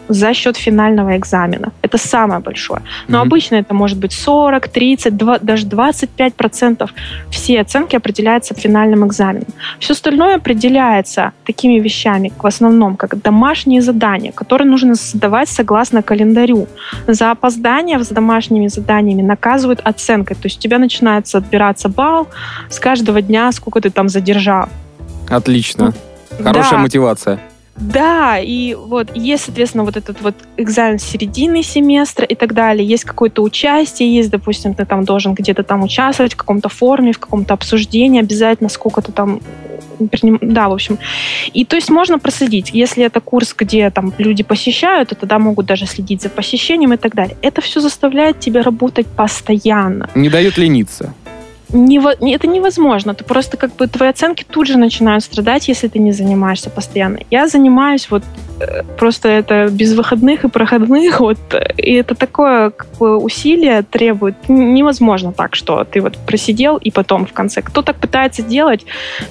Speaker 2: за счет финального экзамена. Это самое большое. Но
Speaker 1: Мгм.
Speaker 2: обычно это может быть 40, 30, два- даже 25 процентов. Все оценки определяются финальным экзаменом. Все остальное определяется такими вещами, в основном, как домашние задания, которые нужно сдавать согласно календарю. За опоздание с домашними заданиями наказывают оценкой. То есть у тебя начинается отбираться балл с каждого дня, сколько ты там задержал.
Speaker 1: Отлично. Хорошая
Speaker 2: Да.
Speaker 1: мотивация.
Speaker 2: Да, и вот есть, соответственно, вот этот вот экзамен середины семестра и так далее. Есть какое-то участие, есть, допустим, ты там должен где-то там участвовать в каком-то форуме, в каком-то обсуждении, обязательно сколько-то там приним- да, в общем. И то есть можно проследить. Если это курс, где там люди посещают, то тогда могут даже следить за посещением и так далее. Это все заставляет тебя работать постоянно.
Speaker 1: Не дает лениться.
Speaker 2: Не- это невозможно. Ты просто как бы твои оценки тут же начинают страдать, если ты не занимаешься постоянно. Я занимаюсь вот э, просто это без выходных и проходных, вот, и это такое как бы, усилие требует. Невозможно так, что ты вот просидел и потом в конце. Кто так пытается делать,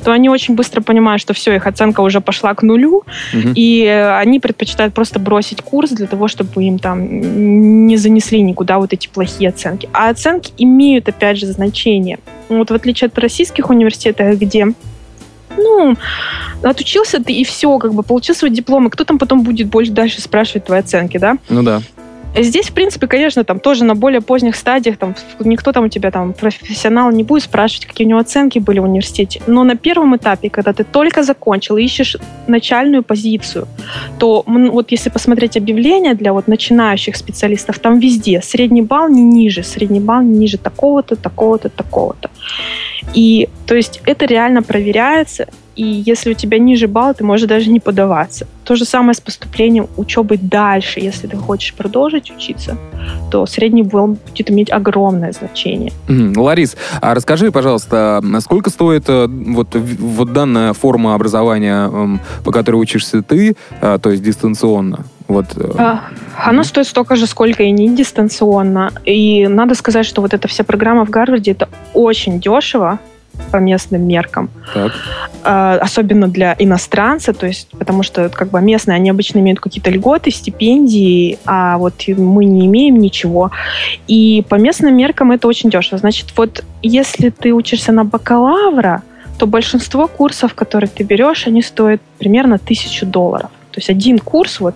Speaker 2: то они очень быстро понимают, что все, их оценка уже пошла к нулю,
Speaker 1: Мгм.
Speaker 2: и э, они предпочитают просто бросить курс для того, чтобы им там не занесли никуда вот эти плохие оценки. А оценки имеют, опять же, значение. Вот в отличие от российских университетов, где ну, отучился ты и все, как бы получил свой диплом, и кто там потом будет больше дальше спрашивать твои оценки, да?
Speaker 1: Ну да.
Speaker 2: Здесь, в принципе, конечно, там тоже на более поздних стадиях, там никто там у тебя там профессионал не будет спрашивать, какие у него оценки были в университете. Но на первом этапе, когда ты только закончил и ищешь начальную позицию, то вот если посмотреть объявления для вот начинающих специалистов, там везде средний балл не ниже, средний балл не ниже такого-то, такого-то, такого-то. И то есть это реально проверяется, и если у тебя ниже балла, ты можешь даже не подаваться. То же самое с поступлением учебы дальше. Если ты хочешь продолжить учиться, то средний балл будет иметь огромное значение.
Speaker 1: Ларис, а расскажи, пожалуйста, а сколько стоит э, вот, вот данная форма образования, эм, по которой учишься ты, а, то есть дистанционно? Вот, э,
Speaker 2: А, Оно стоит столько же, сколько и не дистанционно. И надо сказать, что вот эта вся программа в Гарварде это очень дешево по местным меркам.
Speaker 1: так.
Speaker 2: А, особенно для иностранца, то есть, потому что как бы местные, они обычно имеют какие-то льготы, стипендии, а вот мы не имеем ничего. И по местным меркам это очень дешево. Значит, вот если ты учишься на бакалавра, то большинство курсов, которые ты берешь, они стоят примерно тысячу долларов. То есть один курс, вот,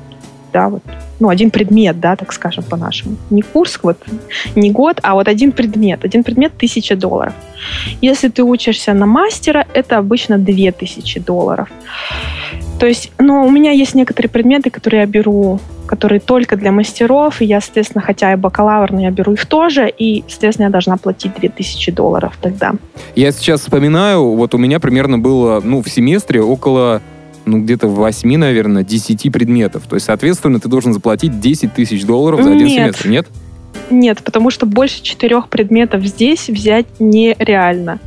Speaker 2: да, вот, ну, один предмет, да, так скажем, по-нашему. Не курс, вот, не год, а вот один предмет. Один предмет тысяча долларов. Если ты учишься на мастера, это обычно 2000 долларов. То есть, ну, у меня есть некоторые предметы, которые я беру, которые только для мастеров, и я, соответственно, хотя и бакалавр, но я беру их тоже, и, соответственно, я должна платить 2000 долларов тогда.
Speaker 1: Я сейчас вспоминаю, вот у меня примерно было, ну, в семестре около, ну, где-то 8, наверное, 10 предметов. То есть, соответственно, ты должен заплатить 10 тысяч долларов за один
Speaker 2: Нет.
Speaker 1: семестр, нет?
Speaker 2: Нет, потому что больше четырех предметов здесь взять нереально.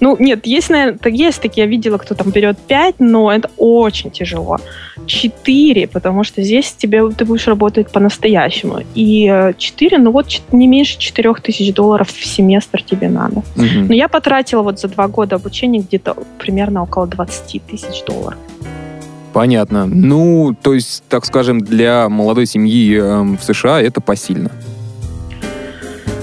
Speaker 2: Ну, нет, есть, наверное, есть такие, я видела, кто там берет пять, но это очень тяжело. Четыре, потому что здесь тебе, ты будешь работать по-настоящему. И э, четыре, ну вот не меньше четырех тысяч долларов в семестр тебе надо.
Speaker 1: Мгм.
Speaker 2: Но я потратила вот за два года обучения где-то примерно около 20 тысяч долларов.
Speaker 1: Понятно. Ну, то есть, так скажем, для молодой семьи эм, в США это посильно.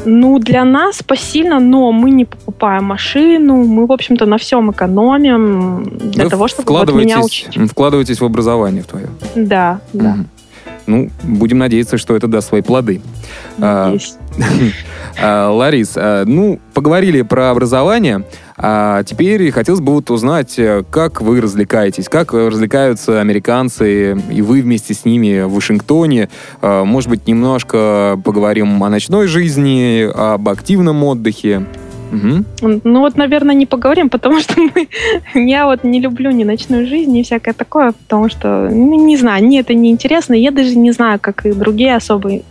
Speaker 2: Ну, для нас посильно, но мы не покупаем машину, мы, в общем-то, на всем экономим для
Speaker 1: Вы
Speaker 2: того, чтобы вот меня
Speaker 1: вкладываетесь,
Speaker 2: учить.
Speaker 1: вкладываетесь в образование в твое.
Speaker 2: Да, да.
Speaker 1: Мгм. Ну, будем надеяться, что это даст свои плоды. А,
Speaker 2: Есть.
Speaker 1: А, Ларис, а, ну, поговорили про образование, а теперь хотелось бы вот узнать, э, как вы развлекаетесь, как э, развлекаются американцы, и вы вместе с ними в Вашингтоне. А, Может быть, немножко поговорим о ночной жизни, об активном отдыхе. Мгм.
Speaker 2: Ну вот, наверное, не поговорим, потому что мы, я вот не люблю ни ночную жизнь, ни всякое такое, потому что, ну, не знаю, мне это не интересно, я даже не знаю, как и другие особо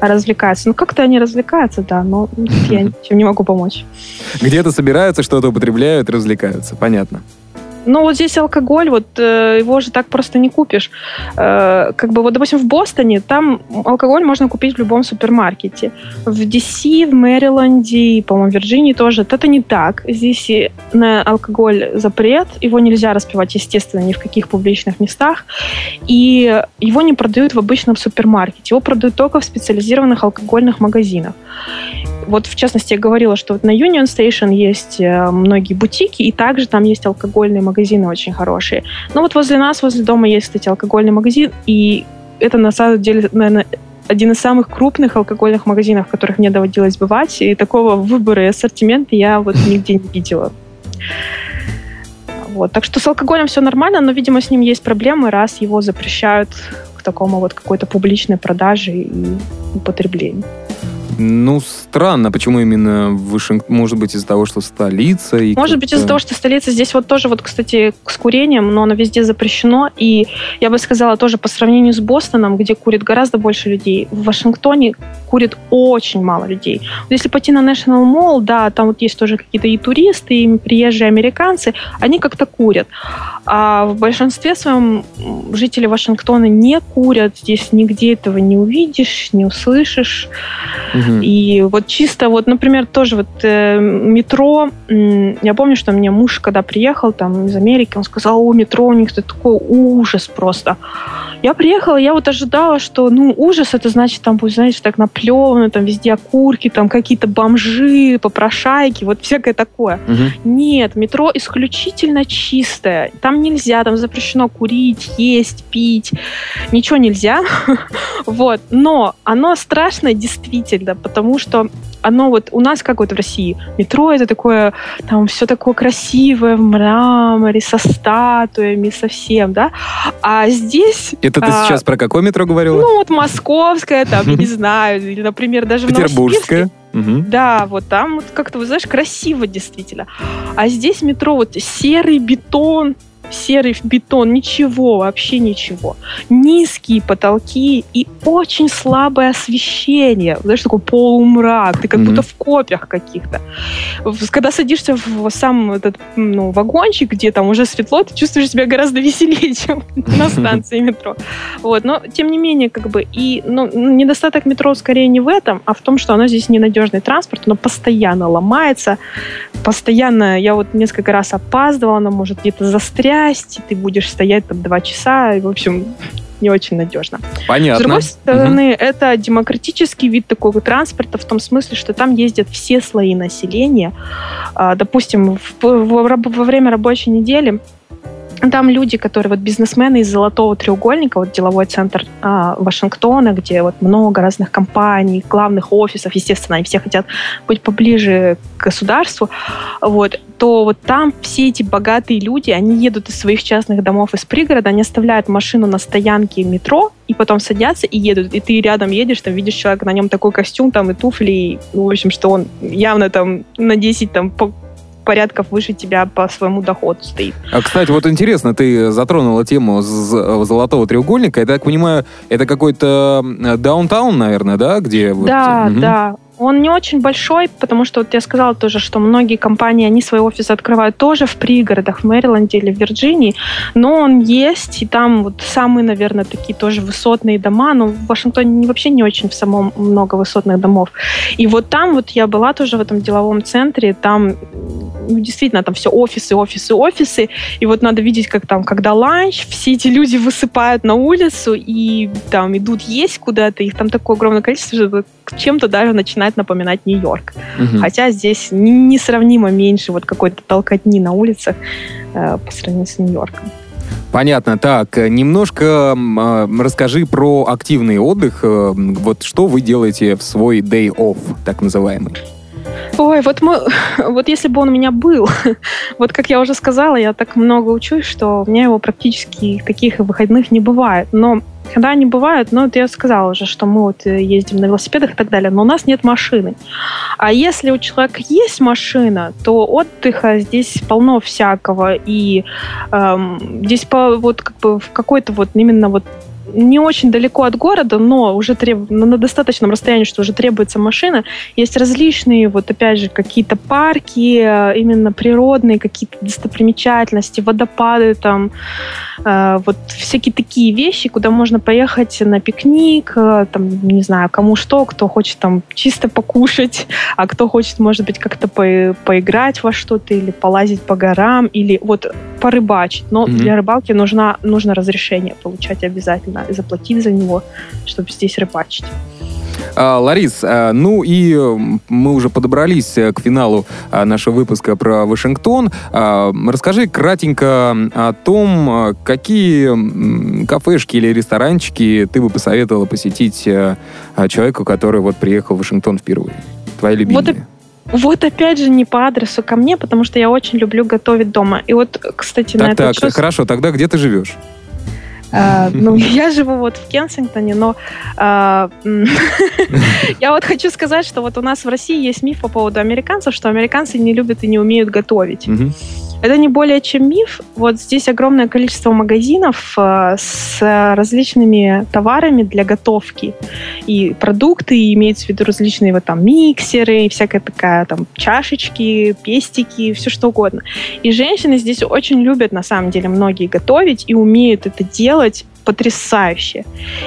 Speaker 2: развлекаются. Ну, как-то они развлекаются, да, но я ничем не могу помочь.
Speaker 1: Где-то собираются, что-то употребляют, развлекаются. Понятно.
Speaker 2: Ну, вот здесь алкоголь, вот э, его же так просто не купишь. Э, как бы вот, допустим, в Бостоне там алкоголь можно купить в любом супермаркете. В DC, в Мэриленде, по-моему, в Вирджинии тоже. Это не так. Здесь на алкоголь запрет, его нельзя распивать, естественно, ни в каких публичных местах. И его не продают в обычном супермаркете. Его продают только в специализированных алкогольных магазинах. Вот, в частности, я говорила, что вот на Union Station есть э, многие бутики, и также там есть алкогольные магазины очень хорошие. Но вот возле нас, возле дома есть, кстати, алкогольный магазин, и это на самом деле, наверное, один из самых крупных алкогольных магазинов, в которых мне доводилось бывать, и такого выбора и ассортимента я вот нигде не видела. Вот. Так что с алкоголем все нормально, но, видимо, с ним есть проблемы, раз его запрещают к такому вот какой-то публичной продаже и употреблению.
Speaker 1: Ну, странно, почему именно Вашингтон? Может быть, из-за того, что столица? И
Speaker 2: Может быть, из-за того, что столица. Здесь вот тоже, вот, кстати, с курением, но оно везде запрещено. И я бы сказала, тоже по сравнению с Бостоном, где курит гораздо больше людей, в Вашингтоне курит очень мало людей. Если пойти на National Mall, да, там вот есть тоже какие-то и туристы, и приезжие американцы, они как-то курят. А в большинстве своем жители Вашингтона не курят. Здесь нигде этого не увидишь, не услышишь. Угу. И вот чисто вот, например, тоже вот э, метро. Я помню, что мне муж, когда приехал там из Америки, он сказал, о, метро у них это такой ужас просто. Я приехала, я вот ожидала, что, ну, ужас, это значит, там будет, знаете, так наплевано, там везде окурки, там какие-то бомжи, попрошайки, вот всякое такое. Угу. Нет, метро исключительно чистое. Там нельзя, там запрещено курить, есть, пить, ничего нельзя. вот, но оно страшное действительно, потому что оно вот у нас как вот в России метро это такое там все такое красивое в мраморе со статуями совсем, да, а здесь
Speaker 1: это ты а, сейчас про какое метро говорила?
Speaker 2: Ну вот московское там не знаю или например даже
Speaker 1: Петербургское.
Speaker 2: Угу. Да, вот там вот как-то, вы знаешь, красиво действительно. А здесь метро вот серый бетон, серый бетон, ничего, вообще ничего. Низкие потолки и очень слабое освещение. Знаешь, такой полумрак, ты как mm-hmm. будто в копиях каких-то. Когда садишься в сам этот ну, вагончик, где там уже светло, ты чувствуешь себя гораздо веселее, чем на станции метро. Вот, но тем не менее, как бы, и ну, недостаток метро скорее не в этом, а в том, что оно здесь ненадежный транспорт, оно постоянно ломается, постоянно, я вот несколько раз опаздывала, оно может где-то застрять, часть, ты будешь стоять там два часа, и, в общем, не очень надежно.
Speaker 1: Понятно.
Speaker 2: С другой стороны, угу. это демократический вид такого транспорта в том смысле, что там ездят все слои населения. А, допустим, в, в, во время рабочей недели там люди, которые вот бизнесмены из Золотого треугольника, вот деловой центр а, Вашингтона, где вот много разных компаний, главных офисов, естественно, они все хотят быть поближе к государству, вот, то вот там все эти богатые люди, они едут из своих частных домов из пригорода, они оставляют машину на стоянке метро, и потом садятся и едут. И ты рядом едешь, там видишь человека, на нем такой костюм, там и туфли, и, ну, в общем, что он явно там на 10 там, порядков выше тебя по своему доходу стоит.
Speaker 1: А, кстати, вот интересно, ты затронула тему золотого треугольника. Я так понимаю, это какой-то даунтаун, наверное, да, где...
Speaker 2: Да, вот... да. Он не очень большой, потому что вот я сказала тоже, что многие компании, они свои офисы открывают тоже в пригородах, в Мэриленде или в Вирджинии, но он есть, и там вот самые, наверное, такие тоже высотные дома, но в Вашингтоне вообще не очень в самом много высотных домов. И вот там вот я была тоже в этом деловом центре, там ну, действительно там все офисы, офисы, офисы, и вот надо видеть, как там, когда ланч, все эти люди высыпают на улицу и там идут есть куда-то, их там такое огромное количество, что чем-то даже начинает напоминать Нью-Йорк. Угу. Хотя здесь несравнимо меньше вот какой-то толкотни на улицах э, по сравнению с Нью-Йорком.
Speaker 1: Понятно. Так, немножко э, расскажи про активный отдых. Э, вот что вы делаете в свой day off, так называемый?
Speaker 2: Ой, вот мы, вот если бы он у меня был, вот как я уже сказала, я так много учусь, что у меня его практически таких выходных не бывает. Но когда они бывают, ну, вот я сказала уже, что мы вот э, ездим на велосипедах и так далее, но у нас нет машины. А если у человека есть машина, то отдыха здесь полно всякого, и эм, здесь по, вот как бы в какой-то вот именно вот не очень далеко от города, но уже треб... на достаточном расстоянии, что уже требуется машина. Есть различные, вот опять же, какие-то парки, э, именно природные, какие-то достопримечательности, водопады там, э, вот всякие такие вещи, куда можно поехать на пикник, э, там, не знаю, кому что, кто хочет там чисто покушать, а кто хочет, может быть, как-то по поиграть во что-то или полазить по горам, или вот порыбачить. Но mm-hmm. для рыбалки нужна, нужно разрешение получать обязательно и заплатить за него, чтобы здесь рыбачить.
Speaker 1: А, Ларис, а, ну и мы уже подобрались э, к финалу а, нашего выпуска про Вашингтон. Расскажи кратенько о том, какие кафешки или ресторанчики ты бы посоветовала посетить э, человеку, который вот приехал в Вашингтон впервые. Твои любимые.
Speaker 2: Вот вот опять же не по адресу ко мне, потому что я очень люблю готовить дома. И вот, кстати,
Speaker 1: так,
Speaker 2: на
Speaker 1: так, так, хорошо, тогда где ты живешь?
Speaker 2: Uh, ну, я живу вот в Кенсингтоне, но uh, я вот хочу сказать, что вот у нас в России есть миф по поводу американцев, что американцы не любят и не умеют готовить. Это не более чем миф. Вот здесь огромное количество магазинов э, с различными товарами для готовки. И продукты, и имеются в виду различные вот там миксеры, и всякая такая там чашечки, пестики, все что угодно. И женщины здесь очень любят, на самом деле, многие готовить и умеют это делать потрясающе.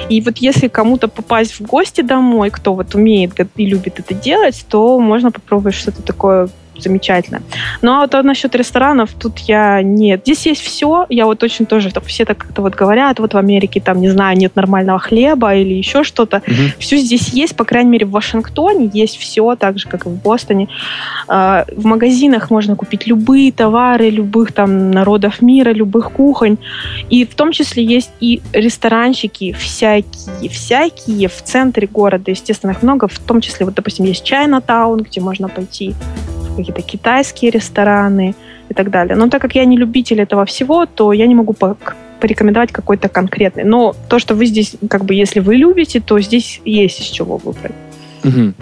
Speaker 2: И вот если кому-то попасть в гости домой, кто вот умеет и любит это делать, то можно попробовать что-то такое замечательно. Ну а вот а насчет ресторанов, тут я нет. Здесь есть все. Я вот очень тоже, все так как-то вот говорят, вот в Америке там, не знаю, нет нормального хлеба или еще что-то. Угу. Все здесь есть, по крайней мере, в Вашингтоне есть все, так же, как и в Бостоне. А, в магазинах можно купить любые товары, любых там народов мира, любых кухонь. И в том числе есть и ресторанчики всякие, всякие в центре города, естественно, их много. В том числе, вот, допустим, есть Чайна-таун, где можно пойти какие-то китайские рестораны и так далее. Но так как я не любитель этого всего, то я не могу порекомендовать какой-то конкретный. Но то, что вы здесь, как бы, если вы любите, то здесь есть из чего выбрать.
Speaker 1: Угу.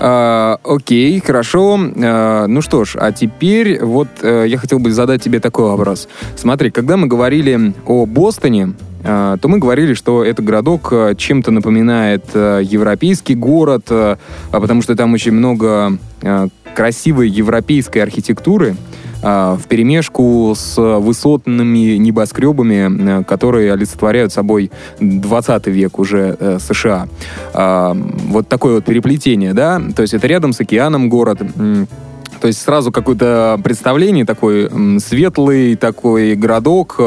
Speaker 1: А, окей, хорошо. А, ну что ж, а теперь вот а, я хотел бы задать тебе такой вопрос. Смотри, когда мы говорили о Бостоне, а, то мы говорили, что этот городок а, чем-то напоминает а, европейский город, потому что там очень много красивой европейской архитектуры в перемешку с высотными небоскребами, которые олицетворяют собой 20 век уже э, США. Вот такое вот переплетение, да? То есть это рядом с океаном город. То есть сразу какое-то представление, такой светлый такой городок,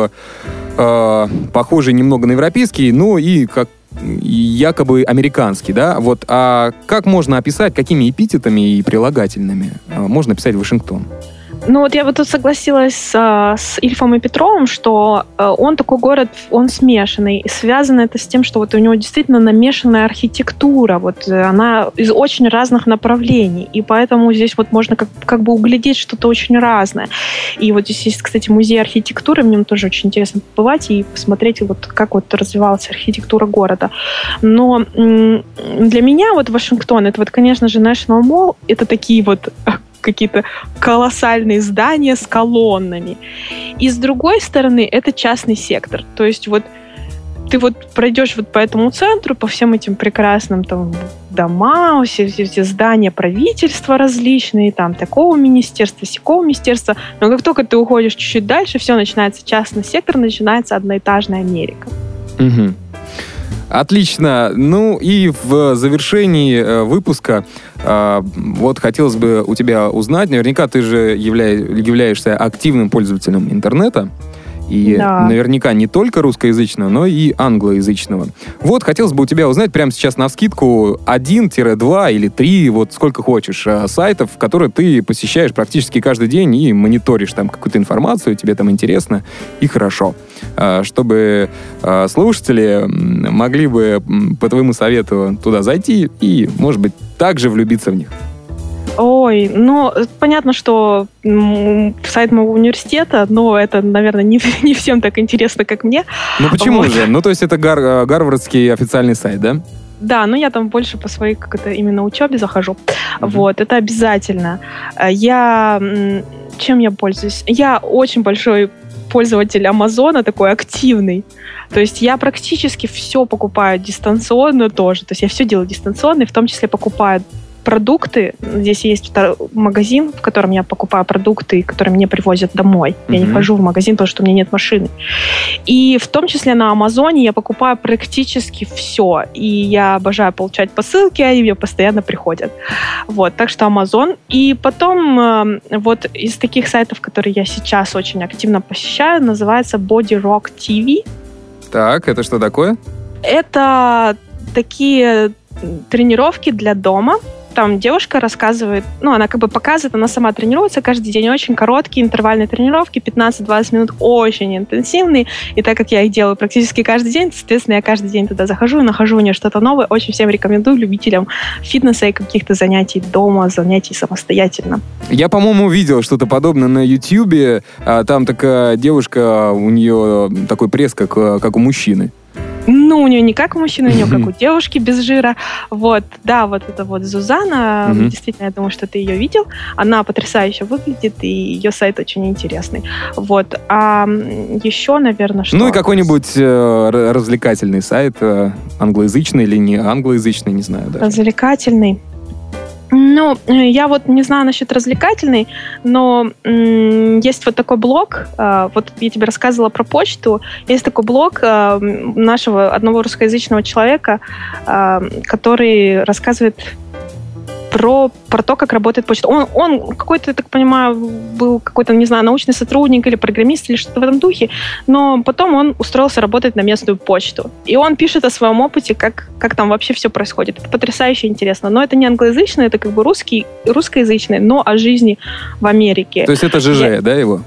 Speaker 1: э, похожий немного на европейский, но и как якобы американский, да? Вот, а как можно описать, какими эпитетами и прилагательными э, можно описать Вашингтон?
Speaker 2: Ну вот я бы тут согласилась с, с Ильфом и Петровым, что э, он такой город, он смешанный. И связано это с тем, что вот у него действительно намешанная архитектура. Вот э, она из очень разных направлений. И поэтому здесь вот можно как, как бы углядеть что-то очень разное. И вот здесь есть, кстати, музей архитектуры. Мне тоже очень интересно побывать и посмотреть, вот как вот развивалась архитектура города. Но для меня вот Вашингтон, это вот, конечно же, National Mall, это такие вот какие-то колоссальные здания с колоннами. И с другой стороны, это частный сектор. То есть вот ты вот пройдешь вот по этому центру, по всем этим прекрасным там дома, все, все, все здания правительства различные, там такого министерства, сякого министерства. Но как только ты уходишь чуть-чуть дальше, все начинается частный сектор, начинается одноэтажная Америка.
Speaker 1: Угу. Отлично. Ну и в завершении э, выпуска вот хотелось бы у тебя узнать, наверняка ты же явля... являешься активным пользователем интернета. И да. наверняка не только русскоязычного, но и англоязычного. Вот, хотелось бы у тебя узнать прямо сейчас на скидку 1-2 или 3, вот сколько хочешь, э, сайтов, которые ты посещаешь практически каждый день и мониторишь там какую-то информацию, тебе там интересно и хорошо. Э, чтобы э, слушатели могли бы по твоему совету туда зайти и, может быть, также влюбиться в них.
Speaker 2: Ой, ну, понятно, что сайт моего университета, но это, наверное, не, не всем так интересно, как мне.
Speaker 1: Ну, почему вот. же? Ну, то есть это гар э, гарвардский официальный сайт, да?
Speaker 2: Да, но я там больше по своей как это именно учебе захожу. Угу. Вот, это обязательно. Э, я чем я пользуюсь? Я очень большой пользователь Амазона такой активный. То есть я практически все покупаю дистанционно тоже. То есть я все делаю дистанционно, и в том числе покупаю продукты. Здесь есть магазин, в котором я покупаю продукты, которые мне привозят домой. Mm-hmm. Я не хожу в магазин, потому что у меня нет машины. И в том числе на Амазоне я покупаю практически все. И я обожаю получать посылки, они мне постоянно приходят. Вот, так что Амазон. И потом э, вот из таких сайтов, которые я сейчас очень активно посещаю, называется Body Rock TV.
Speaker 1: Так, это что такое?
Speaker 2: Это такие тренировки для дома, там девушка рассказывает, ну, она как бы показывает, она сама тренируется каждый день, очень короткие интервальные тренировки, 15-20 минут, очень интенсивные, и так как я их делаю практически каждый день, соответственно, я каждый день туда захожу и нахожу у нее что-то новое, очень всем рекомендую любителям фитнеса и каких-то занятий дома, занятий самостоятельно.
Speaker 1: Я, по-моему, видел что-то подобное на YouTube, а, там такая девушка, у нее такой пресс, как, как у мужчины.
Speaker 2: Ну, у нее не как у мужчины, у нее как у девушки без жира. Вот, да, вот это вот Зузана, mm-hmm. действительно, я думаю, что ты ее видел. Она потрясающе выглядит, и ее сайт очень интересный. Вот, а еще, наверное, что...
Speaker 1: Ну и какой-нибудь э, развлекательный сайт, э, англоязычный или не англоязычный, не знаю.
Speaker 2: Даже. Развлекательный. Ну, я вот не знаю насчет развлекательной, но м- есть вот такой блог, э, вот я тебе рассказывала про почту, есть такой блог э, нашего одного русскоязычного человека, э, который рассказывает про, про то, как работает почта. Он, он какой-то, я так понимаю, был какой-то, не знаю, научный сотрудник или программист или что-то в этом духе, но потом он устроился работать на местную почту. И он пишет о своем опыте, как, как там вообще все происходит. Это потрясающе интересно. Но это не англоязычный, это как бы русский, русскоязычный, но о жизни в Америке.
Speaker 1: То есть это ЖЖ, Я... да, его?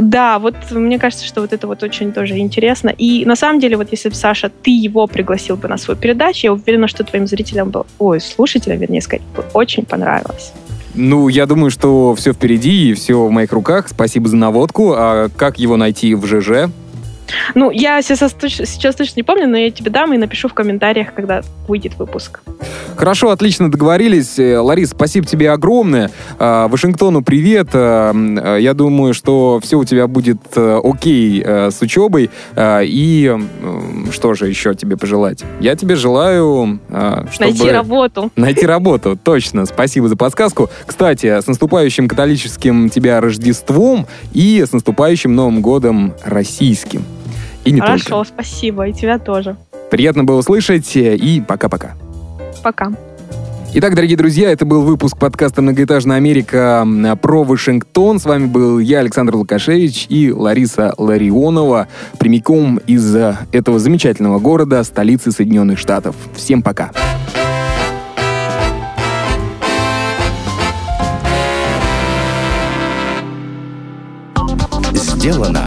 Speaker 2: Да, вот мне кажется, что вот это вот очень тоже интересно. И на самом деле, вот если бы, Саша, ты его пригласил бы на свою передачу, я уверена, что твоим зрителям бы, ой, слушателям, вернее сказать, бы очень понравилось.
Speaker 1: Ну, я думаю, что все впереди и все в моих руках. Спасибо за наводку. А как его найти в ЖЖ?
Speaker 2: Ну, я сейчас, сейчас точно не помню, но я тебе дам и напишу в комментариях, когда выйдет выпуск.
Speaker 1: Хорошо, отлично договорились. Э, Ларис, спасибо тебе огромное. А, Вашингтону привет. А, я думаю, что все у тебя будет э, окей э, с учебой. И что же еще тебе пожелать? Я тебе желаю...
Speaker 2: Чтобы... Найти работу.
Speaker 1: Найти работу, точно. Спасибо за подсказку. Кстати, с наступающим католическим тебя Рождеством и с наступающим Новым годом российским. И не
Speaker 2: Хорошо,
Speaker 1: только.
Speaker 2: спасибо. И тебя тоже.
Speaker 1: Приятно было слышать. И пока-пока.
Speaker 2: Пока.
Speaker 1: Итак, дорогие друзья, это был выпуск подкаста «Многоэтажная Америка» про Вашингтон. С вами был я, Александр Лукашевич и Лариса Ларионова, прямиком из этого замечательного города, столицы Соединенных Штатов. Всем пока!
Speaker 3: Сделано